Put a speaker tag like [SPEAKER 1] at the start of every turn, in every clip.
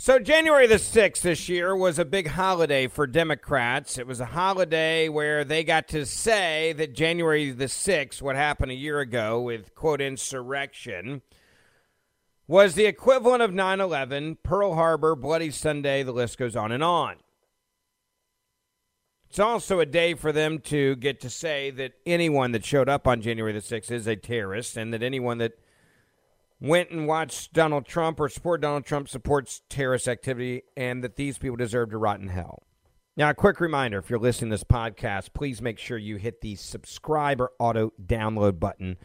[SPEAKER 1] So, January the 6th this year was a big holiday for Democrats. It was a holiday where they got to say that January the 6th, what happened a year ago with quote insurrection, was the equivalent of 9 11, Pearl Harbor, Bloody Sunday, the list goes on and on. It's also a day for them to get to say that anyone that showed up on January the 6th is a terrorist and that anyone that went and watched Donald Trump or support Donald Trump supports terrorist activity and that these people deserve to rot in hell. Now, a quick reminder if you're listening to this podcast, please make sure you hit the subscribe or auto download button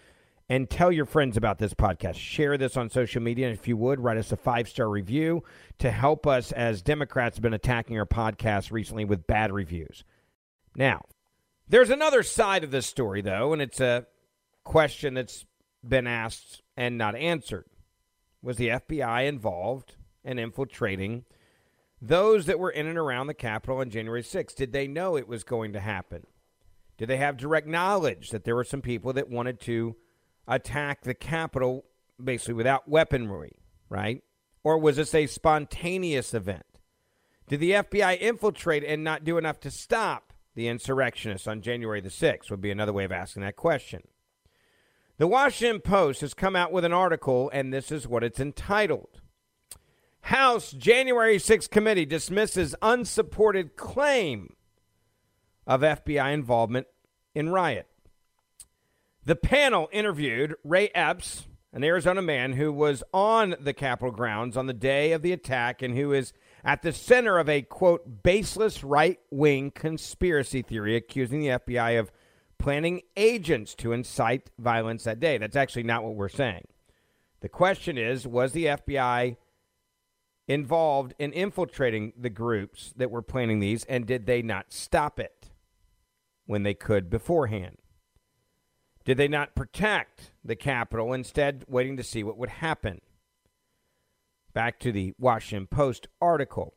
[SPEAKER 1] and tell your friends about this podcast. Share this on social media. And if you would, write us a five star review to help us as Democrats have been attacking our podcast recently with bad reviews. Now, there's another side of this story, though, and it's a question that's been asked and not answered. Was the FBI involved in infiltrating those that were in and around the Capitol on January 6th? Did they know it was going to happen? Did they have direct knowledge that there were some people that wanted to attack the Capitol basically without weaponry, right? Or was this a spontaneous event? Did the FBI infiltrate and not do enough to stop the insurrectionists on January the 6th? Would be another way of asking that question. The Washington Post has come out with an article, and this is what it's entitled House January 6th Committee dismisses unsupported claim of FBI involvement in riot. The panel interviewed Ray Epps, an Arizona man who was on the Capitol grounds on the day of the attack and who is at the center of a quote baseless right wing conspiracy theory accusing the FBI of planning agents to incite violence that day. That's actually not what we're saying. The question is was the FBI involved in infiltrating the groups that were planning these, and did they not stop it when they could beforehand? Did they not protect the Capitol, instead, waiting to see what would happen? Back to the Washington Post article.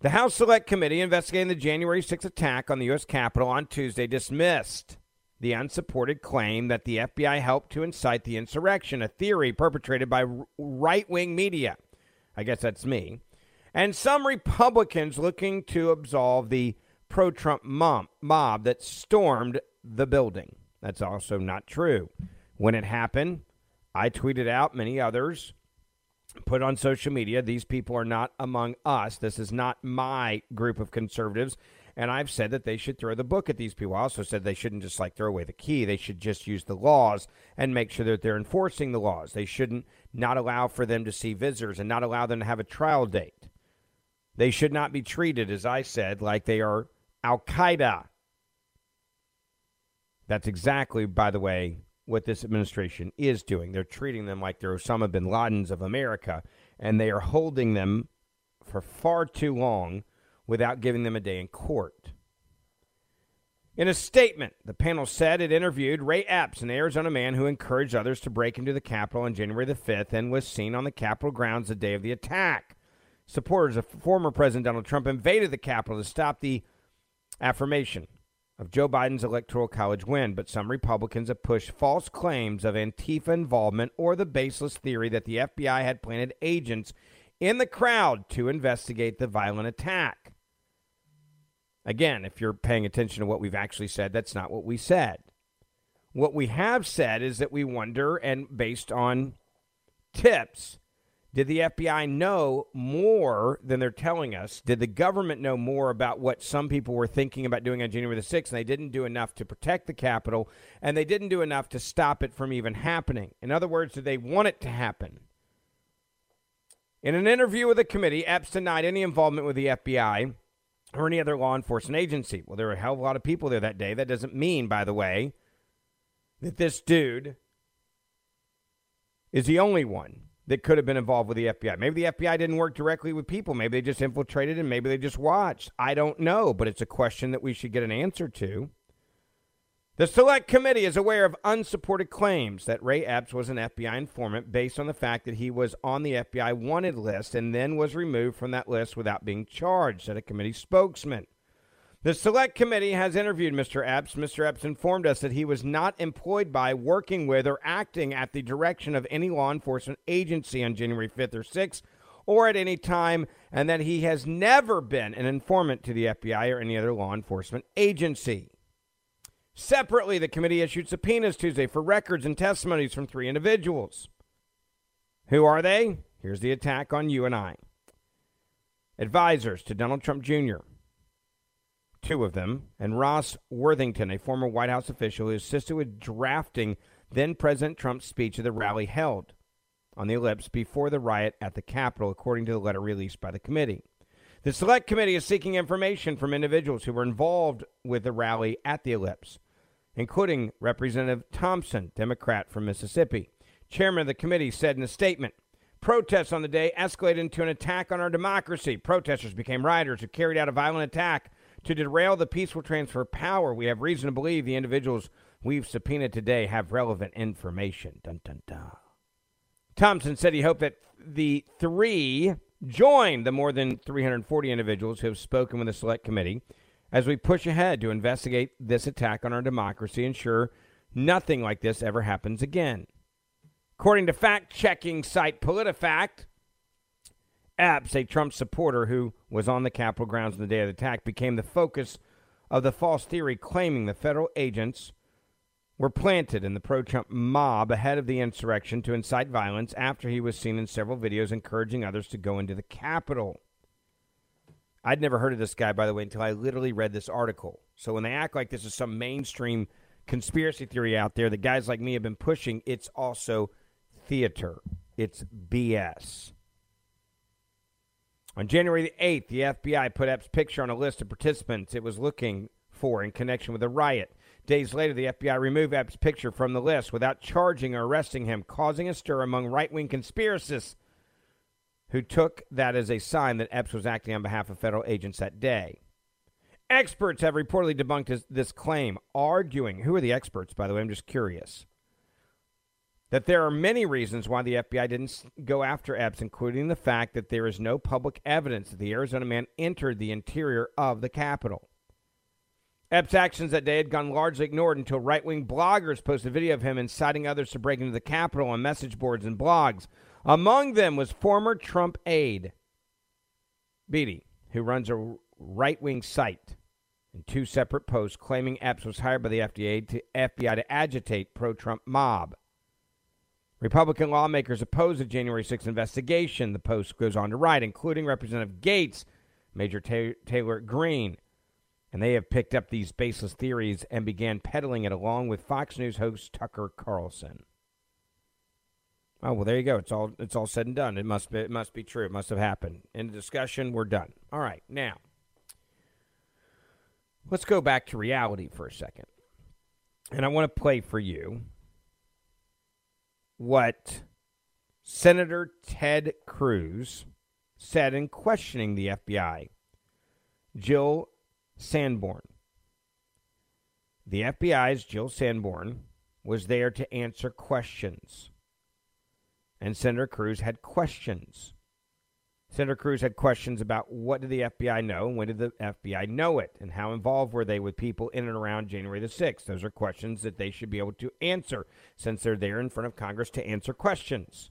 [SPEAKER 1] The House Select Committee investigating the January 6th attack on the U.S. Capitol on Tuesday dismissed the unsupported claim that the FBI helped to incite the insurrection, a theory perpetrated by right wing media. I guess that's me. And some Republicans looking to absolve the pro Trump mob, that stormed the building. That's also not true. When it happened, I tweeted out, many others put on social media, these people are not among us. This is not my group of conservatives. And I've said that they should throw the book at these people. I also said they shouldn't just like throw away the key. They should just use the laws and make sure that they're enforcing the laws. They shouldn't not allow for them to see visitors and not allow them to have a trial date. They should not be treated, as I said, like they are Al Qaeda. That's exactly, by the way, what this administration is doing. They're treating them like they're Osama bin Ladens of America, and they are holding them for far too long without giving them a day in court. In a statement, the panel said it interviewed Ray Epps, an Arizona man who encouraged others to break into the Capitol on January the 5th and was seen on the Capitol grounds the day of the attack. Supporters of former President Donald Trump invaded the Capitol to stop the affirmation of Joe Biden's electoral college win, but some Republicans have pushed false claims of Antifa involvement or the baseless theory that the FBI had planted agents in the crowd to investigate the violent attack. Again, if you're paying attention to what we've actually said, that's not what we said. What we have said is that we wonder, and based on tips, did the FBI know more than they're telling us? Did the government know more about what some people were thinking about doing on January the 6th? And they didn't do enough to protect the Capitol, and they didn't do enough to stop it from even happening. In other words, did they want it to happen? In an interview with the committee, Epps denied any involvement with the FBI or any other law enforcement agency. Well, there were a hell of a lot of people there that day. That doesn't mean, by the way, that this dude is the only one that could have been involved with the FBI. Maybe the FBI didn't work directly with people. Maybe they just infiltrated and maybe they just watched. I don't know, but it's a question that we should get an answer to. The Select Committee is aware of unsupported claims that Ray Epps was an FBI informant based on the fact that he was on the FBI wanted list and then was removed from that list without being charged, said a committee spokesman. The Select Committee has interviewed Mr. Epps. Mr. Epps informed us that he was not employed by, working with, or acting at the direction of any law enforcement agency on January 5th or 6th or at any time, and that he has never been an informant to the FBI or any other law enforcement agency. Separately, the committee issued subpoenas Tuesday for records and testimonies from three individuals. Who are they? Here's the attack on you and I. Advisors to Donald Trump Jr., two of them, and Ross Worthington, a former White House official who assisted with drafting then President Trump's speech at the rally held on the ellipse before the riot at the Capitol, according to the letter released by the committee. The Select Committee is seeking information from individuals who were involved with the rally at the ellipse, including Representative Thompson, Democrat from Mississippi. Chairman of the committee said in a statement Protests on the day escalated into an attack on our democracy. Protesters became rioters who carried out a violent attack to derail the peaceful transfer of power. We have reason to believe the individuals we've subpoenaed today have relevant information. Dun, dun, dun. Thompson said he hoped that the three join the more than 340 individuals who have spoken with the Select Committee as we push ahead to investigate this attack on our democracy, and ensure nothing like this ever happens again. According to fact checking site PolitiFact, Epps, a Trump supporter who was on the Capitol grounds on the day of the attack, became the focus of the false theory claiming the federal agents were planted in the pro Trump mob ahead of the insurrection to incite violence after he was seen in several videos encouraging others to go into the Capitol. I'd never heard of this guy, by the way, until I literally read this article. So when they act like this is some mainstream conspiracy theory out there that guys like me have been pushing, it's also theater. It's BS. On January the 8th, the FBI put Epps' picture on a list of participants it was looking for in connection with the riot. Days later, the FBI removed Epps' picture from the list without charging or arresting him, causing a stir among right wing conspiracists who took that as a sign that Epps was acting on behalf of federal agents that day. Experts have reportedly debunked his, this claim, arguing who are the experts, by the way? I'm just curious. That there are many reasons why the FBI didn't go after Epps, including the fact that there is no public evidence that the Arizona man entered the interior of the Capitol. Epps' actions that day had gone largely ignored until right wing bloggers posted a video of him inciting others to break into the Capitol on message boards and blogs. Among them was former Trump aide, Beattie, who runs a right wing site, in two separate posts claiming Epps was hired by the FDA to, FBI to agitate pro Trump mob. Republican lawmakers oppose the January 6th investigation, the Post goes on to write, including Representative Gaetz, Marjorie Taylor Greene, and they have picked up these baseless theories and began peddling it along with Fox News host Tucker Carlson. Oh well, there you go. It's all it's all said and done. It must be it must be true. It must have happened. In the discussion, we're done. All right, now let's go back to reality for a second, and I want to play for you what Senator Ted Cruz said in questioning the FBI. Jill Sanborn. The FBI's Jill Sanborn was there to answer questions. And Senator Cruz had questions. Senator Cruz had questions about what did the FBI know and when did the FBI know it and how involved were they with people in and around January the 6th. Those are questions that they should be able to answer since they're there in front of Congress to answer questions.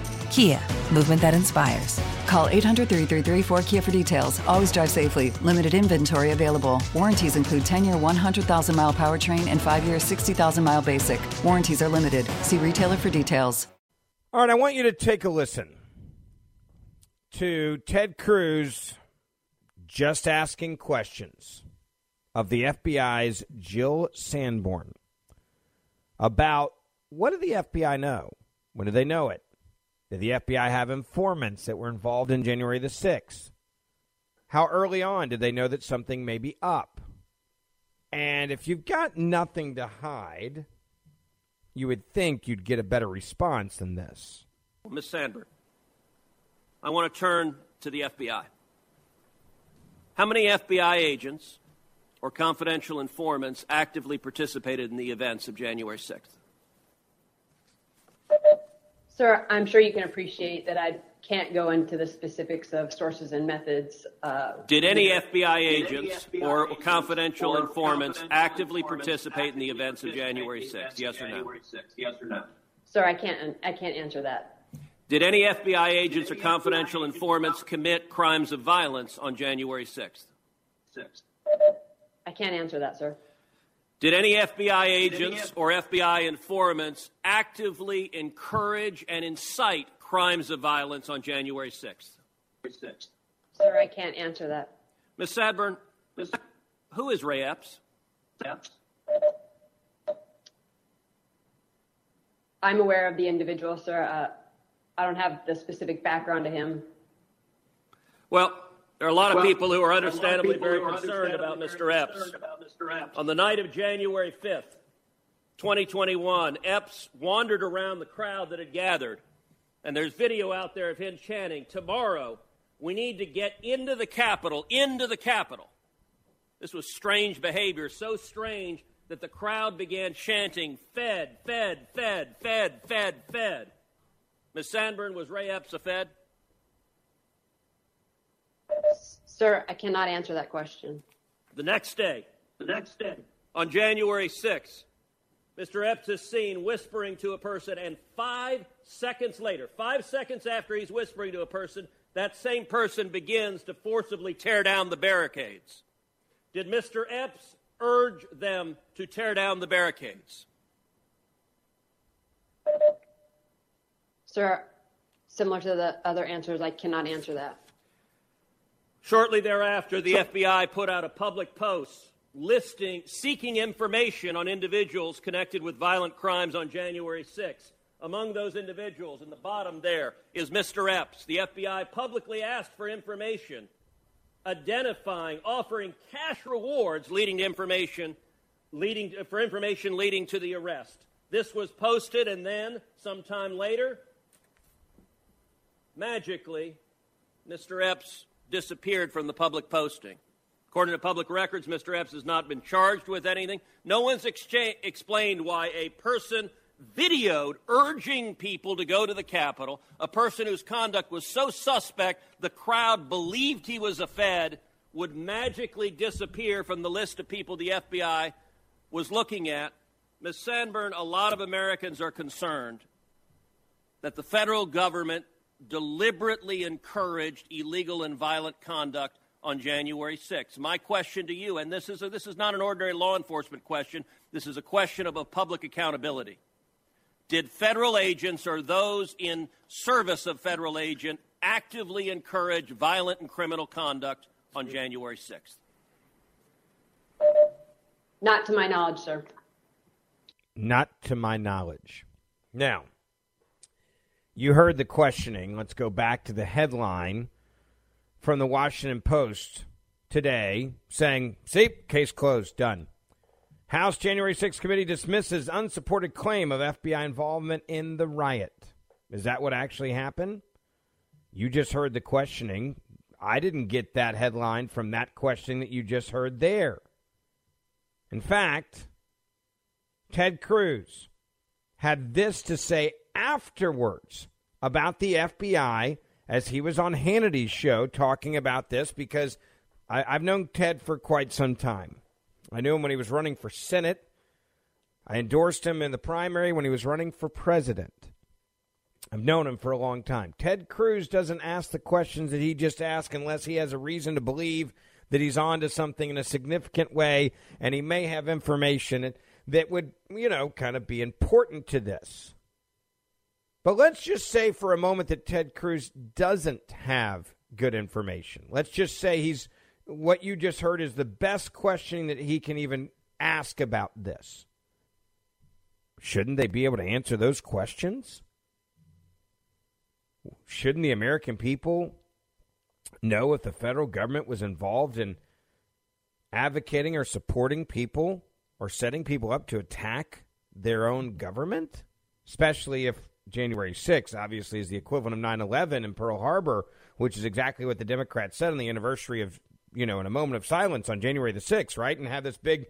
[SPEAKER 2] Kia, movement that inspires.
[SPEAKER 3] Call 800 333 4KIA for details. Always drive safely. Limited inventory available. Warranties include 10 year 100,000 mile powertrain and 5 year 60,000 mile basic. Warranties are limited. See retailer for details.
[SPEAKER 1] All right, I want you to take a listen to Ted Cruz just asking questions of the FBI's Jill Sanborn about what did the FBI know When did they know it? Did the FBI have informants that were involved in January the 6th? How early on did they know that something may be up? And if you've got nothing to hide, you would think you'd get a better response than this.
[SPEAKER 4] Ms. Sandberg, I want to turn to the FBI. How many FBI agents or confidential informants actively participated in the events of January 6th?
[SPEAKER 5] Sir, I'm sure you can appreciate that I can't go into the specifics of sources and methods. Uh,
[SPEAKER 4] Did any FBI agents any FBI or agents confidential or informants actively participate in the events of January 6th? Yes or no?
[SPEAKER 5] Yes or no? Sir, I can't. I can't answer that.
[SPEAKER 4] Did any FBI agents or confidential informants commit crimes of violence on January 6th?
[SPEAKER 5] I can't answer that, sir.
[SPEAKER 4] Did any FBI agents or FBI informants actively encourage and incite crimes of violence on January 6th?
[SPEAKER 5] Sir, I can't answer that.
[SPEAKER 4] Ms. Sanborn, who is Ray Epps?
[SPEAKER 5] I'm aware of the individual, sir. Uh, I don't have the specific background to him.
[SPEAKER 4] Well, there are a lot of well, people who are understandably very concerned about Mr. Epps. On the night of January 5th, 2021, Epps wandered around the crowd that had gathered, and there's video out there of him chanting, Tomorrow, we need to get into the Capitol, into the Capitol. This was strange behavior, so strange that the crowd began chanting, Fed, Fed, Fed, Fed, Fed, Fed. Ms. Sanborn, was Ray Epps a Fed?
[SPEAKER 5] Sir, I cannot answer that question.
[SPEAKER 4] The next day, the next day, on January 6th, Mr. Epps is seen whispering to a person, and five seconds later, five seconds after he's whispering to a person, that same person begins to forcibly tear down the barricades. Did Mr. Epps urge them to tear down the barricades?
[SPEAKER 5] Sir, similar to the other answers, I cannot answer that.
[SPEAKER 4] Shortly thereafter, the FBI put out a public post listing, seeking information on individuals connected with violent crimes on January 6th. Among those individuals, in the bottom there, is Mr. Epps. The FBI publicly asked for information, identifying, offering cash rewards leading to information, leading to, for information leading to the arrest. This was posted, and then, sometime later, magically, Mr. Epps disappeared from the public posting. According to public records, Mr. Epps has not been charged with anything. No one's explained why a person videoed urging people to go to the Capitol, a person whose conduct was so suspect the crowd believed he was a Fed, would magically disappear from the list of people the FBI was looking at. Ms. Sanborn, a lot of Americans are concerned that the federal government deliberately encouraged illegal and violent conduct on January 6th. My question to you, and this is, a, this is not an ordinary law enforcement question, this is a question of a public accountability. Did federal agents or those in service of federal agent actively encourage violent and criminal conduct on January 6th?
[SPEAKER 5] Not to my knowledge, sir.
[SPEAKER 1] Not to my knowledge. Now, you heard the questioning. Let's go back to the headline from the Washington Post today saying, see, case closed, done. House January 6th committee dismisses unsupported claim of FBI involvement in the riot. Is that what actually happened? You just heard the questioning. I didn't get that headline from that questioning that you just heard there. In fact, Ted Cruz had this to say afterwards about the FBI as he was on Hannity's show talking about this because I, I've known Ted for quite some time. I knew him when he was running for Senate. I endorsed him in the primary when he was running for president. I've known him for a long time. Ted Cruz doesn't ask the questions that he just asked unless he has a reason to believe that he's on to something in a significant way and he may have information that would, you know, kind of be important to this. But let's just say for a moment that Ted Cruz doesn't have good information. Let's just say he's what you just heard is the best questioning that he can even ask about this. Shouldn't they be able to answer those questions? shouldn't the American people know if the federal government was involved in advocating or supporting people or setting people up to attack their own government? Especially if January 6th obviously is the equivalent of 9 11 in Pearl Harbor, which is exactly what the Democrats said on the anniversary of, you know, in a moment of silence on January the 6th, right? And have this big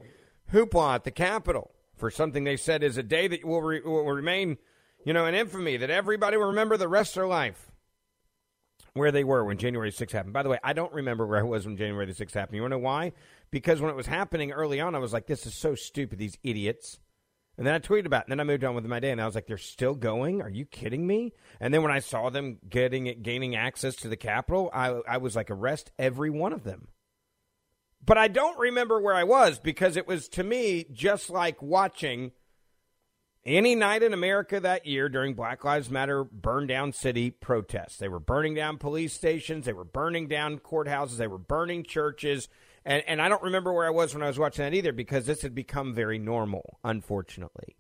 [SPEAKER 1] hoopla at the Capitol for something they said is a day that will, re- will remain, you know, an infamy, that everybody will remember the rest of their life where they were when January 6th happened. By the way, I don't remember where I was when January the 6th happened. You want to know why? Because when it was happening early on, I was like, this is so stupid, these idiots. And then I tweeted about it, and then I moved on with my day, and I was like, they're still going? Are you kidding me? And then when I saw them getting it, gaining access to the Capitol, I, I was like, arrest every one of them. But I don't remember where I was because it was, to me, just like watching any night in America that year during Black Lives Matter burn down city protests. They were burning down police stations, they were burning down courthouses, they were burning churches. And, and I don't remember where I was when I was watching that either because this had become very normal, unfortunately.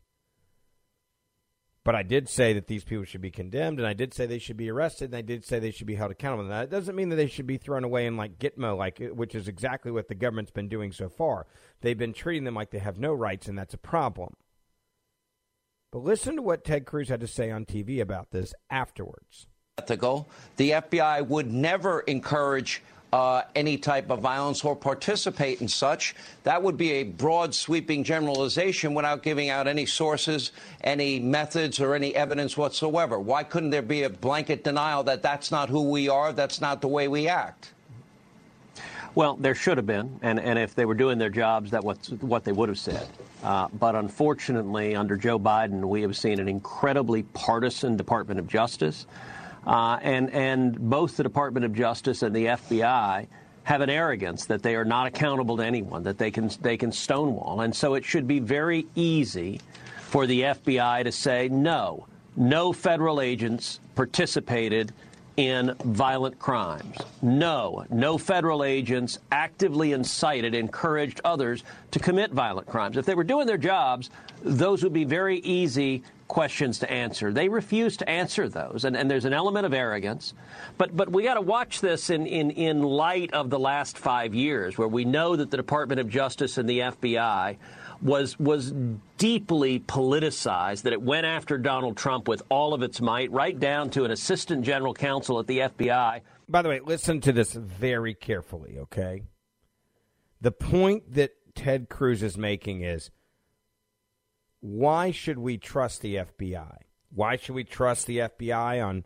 [SPEAKER 1] But I did say that these people should be condemned, and I did say they should be arrested, and I did say they should be held accountable. That doesn't mean that they should be thrown away in like Gitmo, like which is exactly what the government's been doing so far. They've been treating them like they have no rights, and that's a problem. But listen to what Ted Cruz had to say on TV about this afterwards.
[SPEAKER 6] Ethical. The FBI would never encourage uh, any type of violence or participate in such. That would be a broad, sweeping generalization without giving out any sources, any methods, or any evidence whatsoever. Why couldn't there be a blanket denial that that's not who we are, that's not the way we act?
[SPEAKER 4] Well, there should have been, and, and if they were doing their jobs, that was what they would have said. Uh, but unfortunately, under Joe Biden, we have seen an incredibly partisan Department of Justice. Uh, and, and both the Department of Justice and the FBI have an arrogance that they are not accountable to anyone, that they can, they can stonewall. And so it should be very easy for the FBI to say, no, no federal agents participated in violent crimes. No, no federal agents actively incited, encouraged others to commit violent crimes. If they were doing their jobs, those would be very easy questions to answer. They refuse to answer those, and, and there's an element of arrogance. But but we got to watch this in, in, in light of the last five years, where we know that the Department of Justice and the FBI was was deeply politicized that it went after Donald Trump with all of its might right down to an assistant general counsel at the FBI.
[SPEAKER 1] By the way, listen to this very carefully, okay? The point that Ted Cruz is making is why should we trust the FBI? Why should we trust the FBI on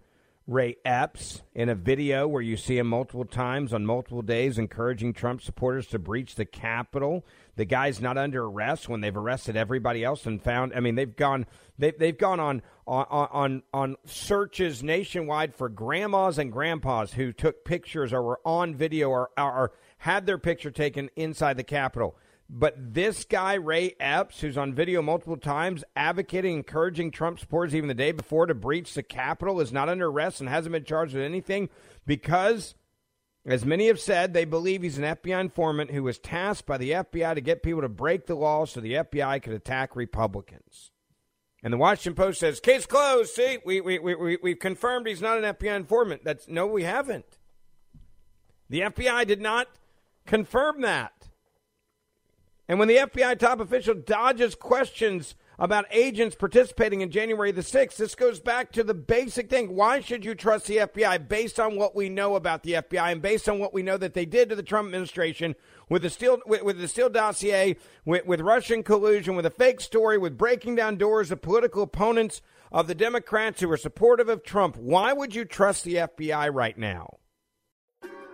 [SPEAKER 1] Ray Epps in a video where you see him multiple times on multiple days encouraging Trump supporters to breach the Capitol. The guy's not under arrest when they've arrested everybody else and found. I mean, they've gone they've they've gone on on on on searches nationwide for grandmas and grandpas who took pictures or were on video or, or had their picture taken inside the Capitol. But this guy, Ray Epps, who's on video multiple times advocating, encouraging Trump supporters even the day before to breach the Capitol, is not under arrest and hasn't been charged with anything because, as many have said, they believe he's an FBI informant who was tasked by the FBI to get people to break the law so the FBI could attack Republicans. And the Washington Post says, case closed. See, we, we, we, we, have confirmed he's not an FBI informant. That's No, we haven't. The FBI did not confirm that. And when the FBI top official dodges questions about agents participating in January the 6th, this goes back to the basic thing. Why should you trust the FBI based on what we know about the FBI and based on what we know that they did to the Trump administration with the Steele, with, with the dossier, with, with Russian collusion, with a fake story, with breaking down doors of political opponents of the Democrats who are supportive of Trump? Why would you trust the FBI right now?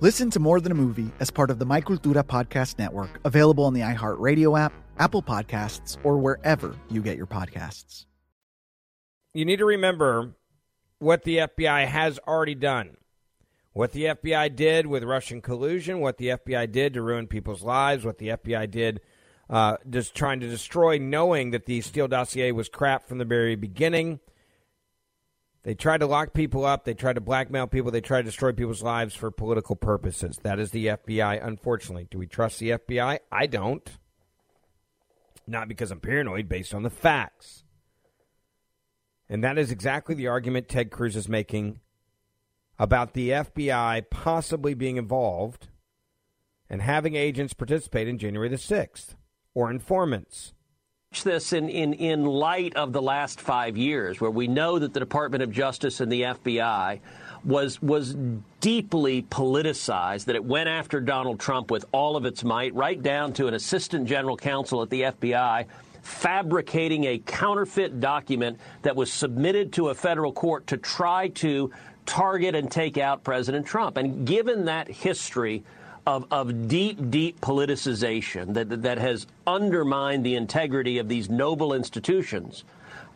[SPEAKER 7] Listen to More Than a Movie as part of the My Cultura Podcast Network, available on the iHeartRadio app, Apple Podcasts, or wherever you get your podcasts.
[SPEAKER 1] You need to remember what the FBI has already done. What the FBI did with Russian collusion, what the FBI did to ruin people's lives, what the FBI did uh, just trying to destroy, knowing that the Steele dossier was crap from the very beginning. They tried to lock people up. They tried to blackmail people. They tried to destroy people's lives for political purposes. That is the FBI, unfortunately. Do we trust the FBI? I don't. Not because I'm paranoid, based on the facts. And that is exactly the argument Ted Cruz is making about the FBI possibly being involved and having agents participate in January the 6th or informants.
[SPEAKER 4] This in, in, in light of the last five years, where we know that the Department of Justice and the FBI was was deeply politicized, that it went after Donald Trump with all of its might, right down to an assistant general counsel at the FBI fabricating a counterfeit document that was submitted to a federal court to try to target and take out President Trump. And given that history, of, of deep, deep politicization that, that has undermined the integrity of these noble institutions.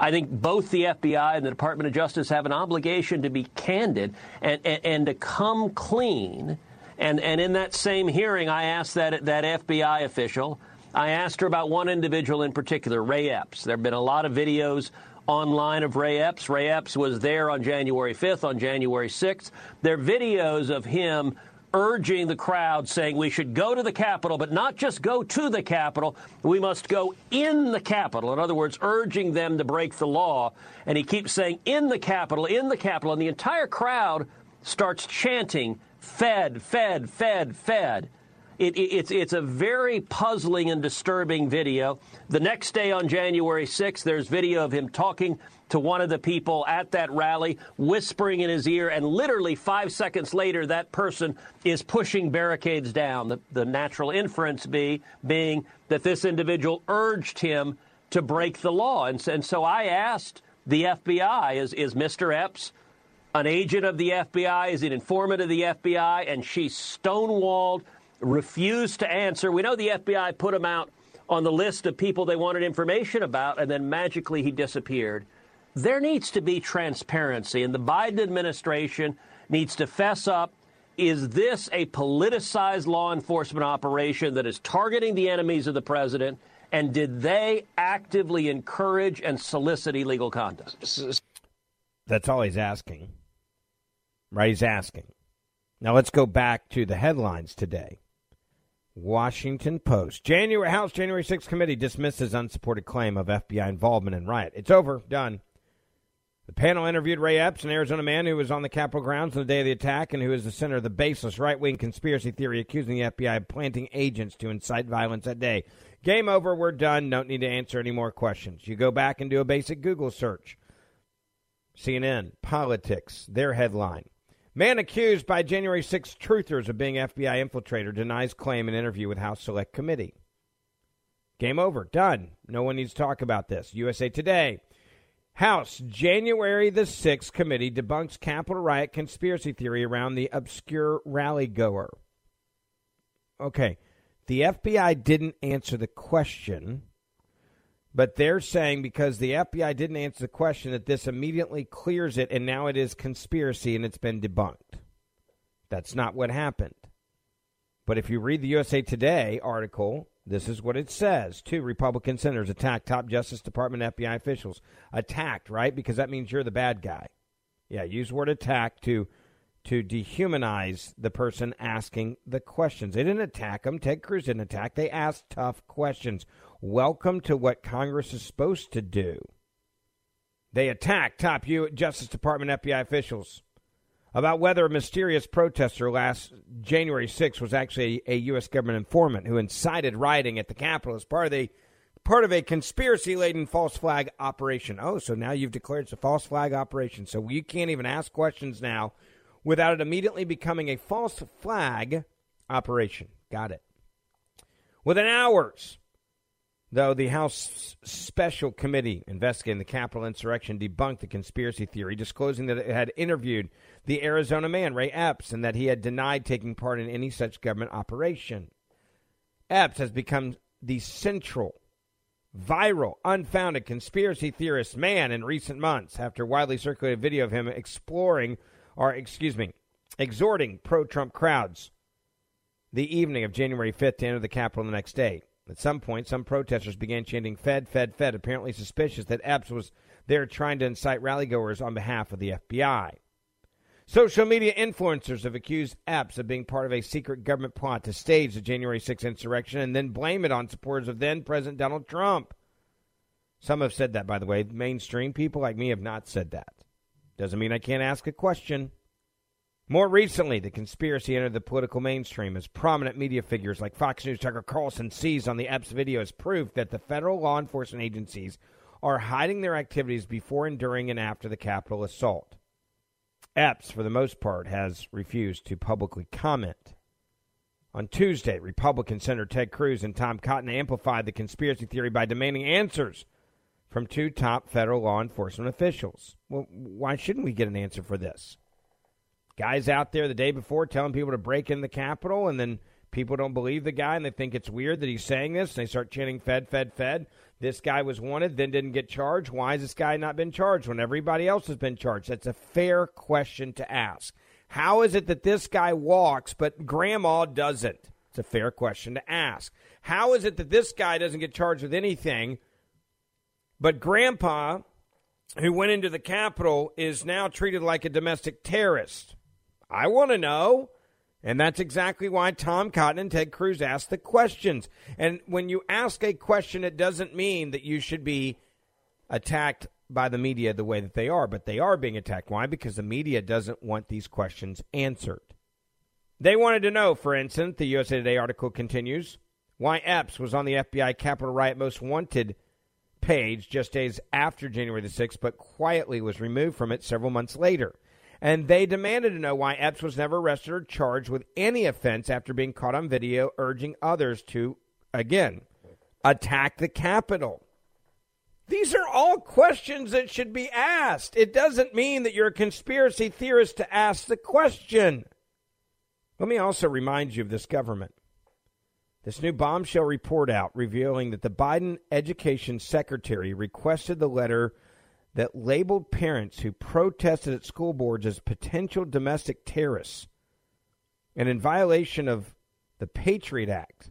[SPEAKER 4] I think both the FBI and the Department of Justice have an obligation to be candid and, and, and to come clean. And, and in that same hearing, I asked that, that FBI official, I asked her about one individual in particular, Ray Epps. There have been a lot of videos online of Ray Epps. Ray Epps was there on January 5th, on January 6th. There are videos of him urging the crowd, saying we should go to the Capitol, but not just go to the Capitol, we must go in the Capitol. In other words, urging them to break the law. And he keeps saying, in the Capitol, in the Capitol. And the entire crowd starts chanting, Fed, Fed, Fed, Fed. It, it, it's, it's a very puzzling and disturbing video. The next day on January 6th, there's video of him talking to one of the people at that rally, whispering in his ear, and literally five seconds later, that person is pushing barricades down. The, the natural inference be, being that this individual urged him to break the law. And, and so I asked the FBI, is, is Mr. Epps an agent of the FBI? Is an informant of the FBI? And she stonewalled, refused to answer. We know the FBI put him out on the list of people they wanted information about, and then magically he disappeared there needs to be transparency, and the Biden administration needs to fess up. Is this a politicized law enforcement operation that is targeting the enemies of the president? And did they actively encourage and solicit illegal conduct?
[SPEAKER 1] That's all he's asking. Right? He's asking. Now let's go back to the headlines today. Washington Post. January House January 6th committee dismisses unsupported claim of FBI involvement in riot. It's over. Done. The panel interviewed Ray Epps, an Arizona man who was on the Capitol grounds on the day of the attack and who is the center of the baseless right wing conspiracy theory accusing the FBI of planting agents to incite violence that day. Game over. We're done. Don't need to answer any more questions. You go back and do a basic Google search. CNN, politics, their headline. Man accused by January 6 truthers of being FBI infiltrator denies claim in interview with House Select Committee. Game over. Done. No one needs to talk about this. USA Today. House January the 6th committee debunks Capitol riot conspiracy theory around the obscure rally goer. Okay, the FBI didn't answer the question, but they're saying because the FBI didn't answer the question that this immediately clears it and now it is conspiracy and it's been debunked. That's not what happened. But if you read the USA Today article, this is what it says. Two Republican senators attacked top Justice Department FBI officials. Attacked, right? Because that means you're the bad guy. Yeah, use word attack to to dehumanize the person asking the questions. They didn't attack them. Ted Cruz didn't attack. They asked tough questions. Welcome to what Congress is supposed to do. They attacked top U- Justice Department FBI officials about whether a mysterious protester last January 6th was actually a U.S. government informant who incited rioting at the Capitol as part of the part of a conspiracy laden false flag operation. Oh, so now you've declared it's a false flag operation. So you can't even ask questions now without it immediately becoming a false flag operation. Got it. Within hours though the House Special Committee investigating the Capitol insurrection debunked the conspiracy theory, disclosing that it had interviewed the Arizona man, Ray Epps, and that he had denied taking part in any such government operation. Epps has become the central, viral, unfounded conspiracy theorist man in recent months after widely circulated video of him exploring, or excuse me, exhorting pro Trump crowds the evening of January 5th to enter the Capitol the next day. At some point, some protesters began chanting Fed, Fed, Fed, apparently suspicious that Epps was there trying to incite rallygoers on behalf of the FBI. Social media influencers have accused Epps of being part of a secret government plot to stage the January 6th insurrection and then blame it on supporters of then President Donald Trump. Some have said that, by the way. Mainstream people like me have not said that. Doesn't mean I can't ask a question. More recently, the conspiracy entered the political mainstream as prominent media figures like Fox News Tucker Carlson seized on the Epps video as proof that the federal law enforcement agencies are hiding their activities before and during and after the Capitol assault. Epps, for the most part, has refused to publicly comment. On Tuesday, Republican Senator Ted Cruz and Tom Cotton amplified the conspiracy theory by demanding answers from two top federal law enforcement officials. Well, why shouldn't we get an answer for this? Guys out there the day before telling people to break in the Capitol, and then people don't believe the guy and they think it's weird that he's saying this. And they start chanting Fed, Fed, Fed. This guy was wanted, then didn't get charged. Why has this guy not been charged when everybody else has been charged? That's a fair question to ask. How is it that this guy walks, but grandma doesn't? It's a fair question to ask. How is it that this guy doesn't get charged with anything, but grandpa, who went into the Capitol, is now treated like a domestic terrorist? I want to know. And that's exactly why Tom Cotton and Ted Cruz asked the questions. And when you ask a question, it doesn't mean that you should be attacked by the media the way that they are, but they are being attacked. Why? Because the media doesn't want these questions answered. They wanted to know, for instance, the USA Today article continues, why Epps was on the FBI Capitol Riot Most Wanted page just days after January the 6th, but quietly was removed from it several months later and they demanded to know why Epps was never arrested or charged with any offense after being caught on video urging others to, again, attack the Capitol. These are all questions that should be asked. It doesn't mean that you're a conspiracy theorist to ask the question. Let me also remind you of this government. This new bombshell report out revealing that the Biden education secretary requested the letter that labeled parents who protested at school boards as potential domestic terrorists and in violation of the Patriot Act.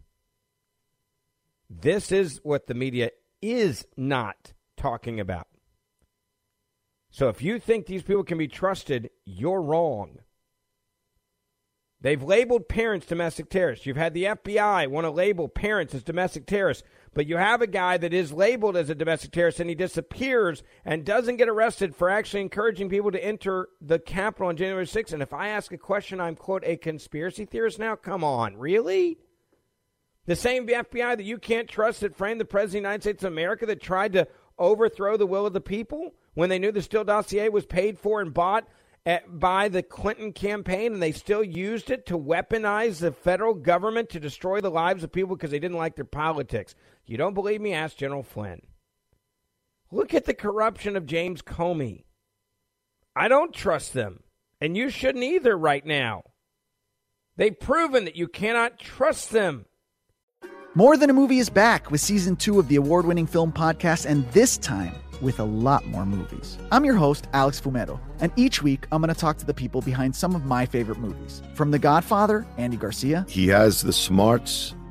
[SPEAKER 1] This is what the media is not talking about. So if you think these people can be trusted, you're wrong. They've labeled parents domestic terrorists. You've had the FBI want to label parents as domestic terrorists. But you have a guy that is labeled as a domestic terrorist and he disappears and doesn't get arrested for actually encouraging people to enter the Capitol on January 6th. And if I ask a question, I'm, quote, a conspiracy theorist now? Come on, really? The same FBI that you can't trust that framed the President of the United States of America that tried to overthrow the will of the people when they knew the Steele dossier was paid for and bought at, by the Clinton campaign, and they still used it to weaponize the federal government to destroy the lives of people because they didn't like their politics. You don't believe me? Ask General Flynn. Look at the corruption of James Comey. I don't trust them, and you shouldn't either right now. They've proven that you cannot trust them.
[SPEAKER 7] More Than a Movie is back with season two of the award winning film podcast, and this time, with a lot more movies. I'm your host, Alex Fumero, and each week I'm going to talk to the people behind some of my favorite movies. From The Godfather, Andy Garcia.
[SPEAKER 8] He has the smarts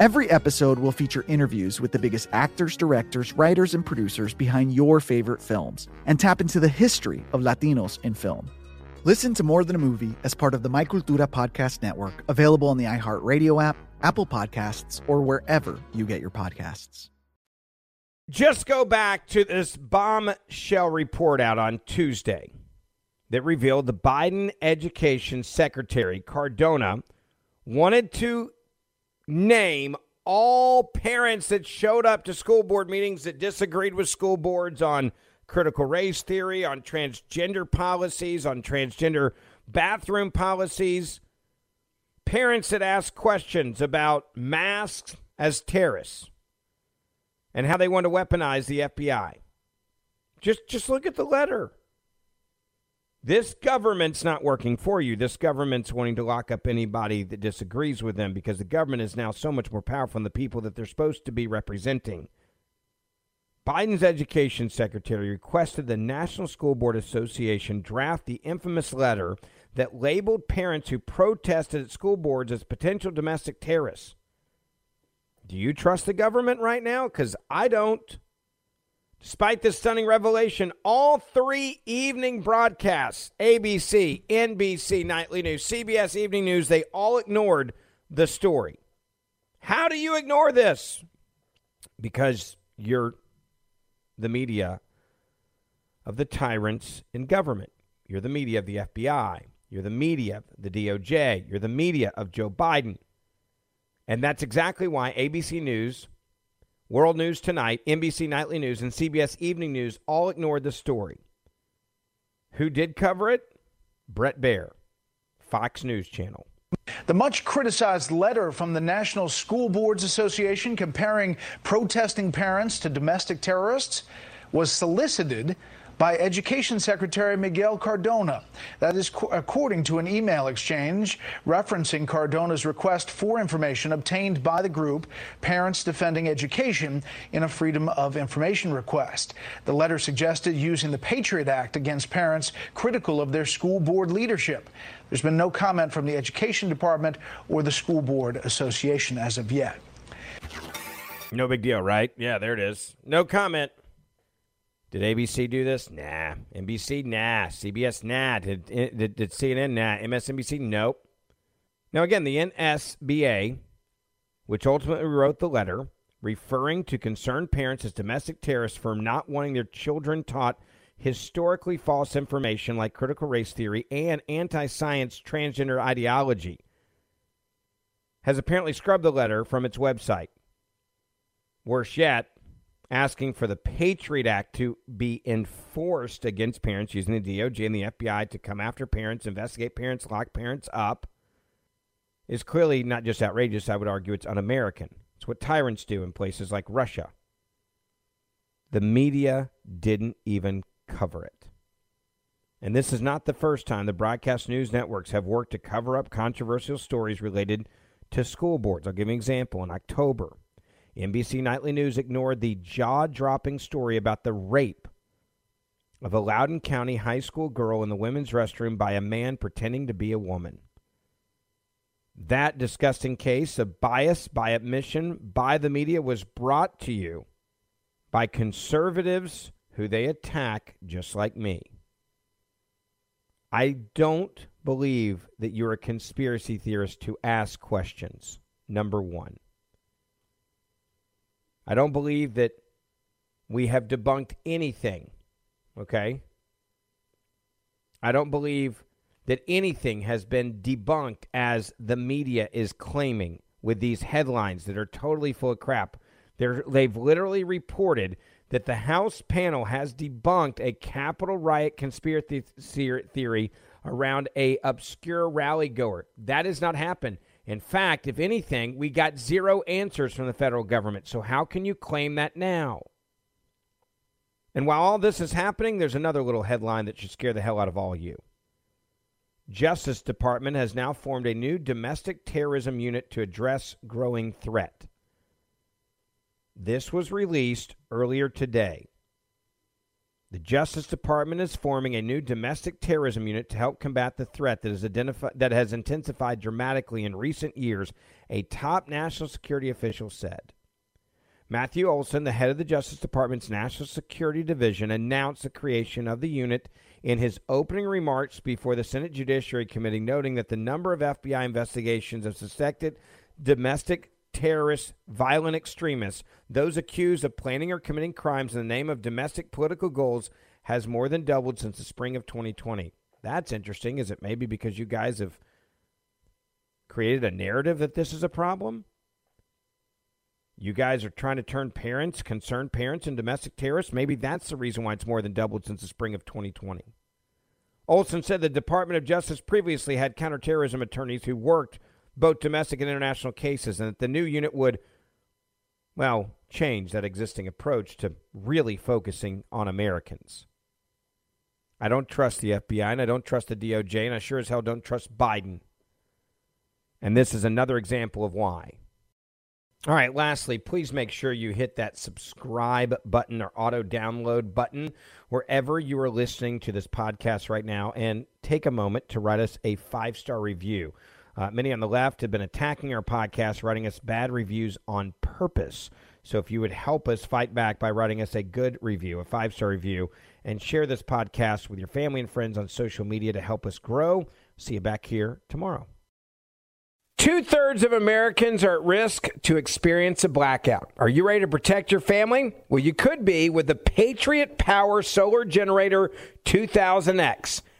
[SPEAKER 7] Every episode will feature interviews with the biggest actors, directors, writers, and producers behind your favorite films and tap into the history of Latinos in film. Listen to More Than a Movie as part of the My Cultura Podcast Network, available on the iHeartRadio app, Apple Podcasts, or wherever you get your podcasts.
[SPEAKER 1] Just go back to this bombshell report out on Tuesday that revealed the Biden Education Secretary, Cardona, wanted to name all parents that showed up to school board meetings that disagreed with school boards on critical race theory, on transgender policies, on transgender bathroom policies, parents that asked questions about masks as terrorists and how they want to weaponize the FBI. Just just look at the letter. This government's not working for you. This government's wanting to lock up anybody that disagrees with them because the government is now so much more powerful than the people that they're supposed to be representing. Biden's education secretary requested the National School Board Association draft the infamous letter that labeled parents who protested at school boards as potential domestic terrorists. Do you trust the government right now? Because I don't. Despite this stunning revelation, all three evening broadcasts ABC, NBC, Nightly News, CBS Evening News they all ignored the story. How do you ignore this? Because you're the media of the tyrants in government. You're the media of the FBI. You're the media of the DOJ. You're the media of Joe Biden. And that's exactly why ABC News World News Tonight, NBC Nightly News, and CBS Evening News all ignored the story. Who did cover it? Bret Baier, Fox News Channel.
[SPEAKER 9] The much criticized letter from the National School Boards Association comparing protesting parents to domestic terrorists was solicited by Education Secretary Miguel Cardona. That is according to an email exchange referencing Cardona's request for information obtained by the group Parents Defending Education in a Freedom of Information request. The letter suggested using the Patriot Act against parents critical of their school board leadership. There's been no comment from the Education Department or the School Board Association as of yet.
[SPEAKER 1] No big deal, right? Yeah, there it is. No comment. Did ABC do this? Nah. NBC? Nah. CBS? Nah. Did, eh, did, did CNN? Nah. MSNBC? Nope. Now, again, the NSBA, which ultimately wrote the letter referring to concerned parents as domestic terrorists for not wanting their children taught historically false information like critical race theory and anti science transgender ideology, has apparently scrubbed the letter from its website. Worse yet, asking for the Patriot Act to be enforced against parents using the DOJ and the FBI to come after parents, investigate parents, lock parents up is clearly not just outrageous. I would argue it's un American. It's what tyrants do in places like Russia. The media didn't even cover it. And this is not the first time the broadcast news networks have worked to cover up controversial stories related to school boards. I'll give you an example. In October, NBC Nightly News ignored the jaw dropping story about the rape of a Loudoun County high school girl in the women's restroom by a man pretending to be a woman. That disgusting case of bias by admission by the media was brought to you by conservatives who they attack just like me. I don't believe that you're a conspiracy theorist to ask questions, number one. I don't believe that we have debunked anything. Okay? I don't believe that anything has been debunked as the media is claiming with these headlines that are totally full of crap. They're, they've literally reported that the House panel has debunked a Capitol riot conspiracy theory around a obscure rally goer. That has not happened. In fact, if anything, we got zero answers from the federal government. So how can you claim that now? And while all this is happening, there's another little headline that should scare the hell out of all you. Justice Department has now formed a new domestic terrorism unit to address growing threat. This was released earlier today. The Justice Department is forming a new domestic terrorism unit to help combat the threat that, is identifi- that has intensified dramatically in recent years, a top national security official said. Matthew Olsen, the head of the Justice Department's National Security Division, announced the creation of the unit in his opening remarks before the Senate Judiciary Committee, noting that the number of FBI investigations of suspected domestic terrorists, violent extremists, those accused of planning or committing crimes in the name of domestic political goals has more than doubled since the spring of 2020. That's interesting. Is it maybe because you guys have created a narrative that this is a problem? You guys are trying to turn parents, concerned parents, and domestic terrorists. Maybe that's the reason why it's more than doubled since the spring of 2020. Olsen said the Department of Justice previously had counterterrorism attorneys who worked both domestic and international cases, and that the new unit would, well, change that existing approach to really focusing on Americans. I don't trust the FBI, and I don't trust the DOJ, and I sure as hell don't trust Biden. And this is another example of why. All right, lastly, please make sure you hit that subscribe button or auto download button wherever you are listening to this podcast right now and take a moment to write us a five star review. Uh, many on the left have been attacking our podcast, writing us bad reviews on purpose. So if you would help us fight back by writing us a good review, a five star review, and share this podcast with your family and friends on social media to help us grow. See you back here tomorrow. Two thirds of Americans are at risk to experience a blackout. Are you ready to protect your family? Well, you could be with the Patriot Power Solar Generator 2000X.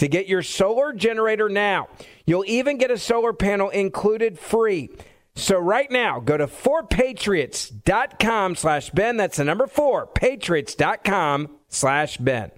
[SPEAKER 1] to get your solar generator now. You'll even get a solar panel included free. So right now, go to 4patriots.com slash Ben. That's the number four, patriots.com slash Ben.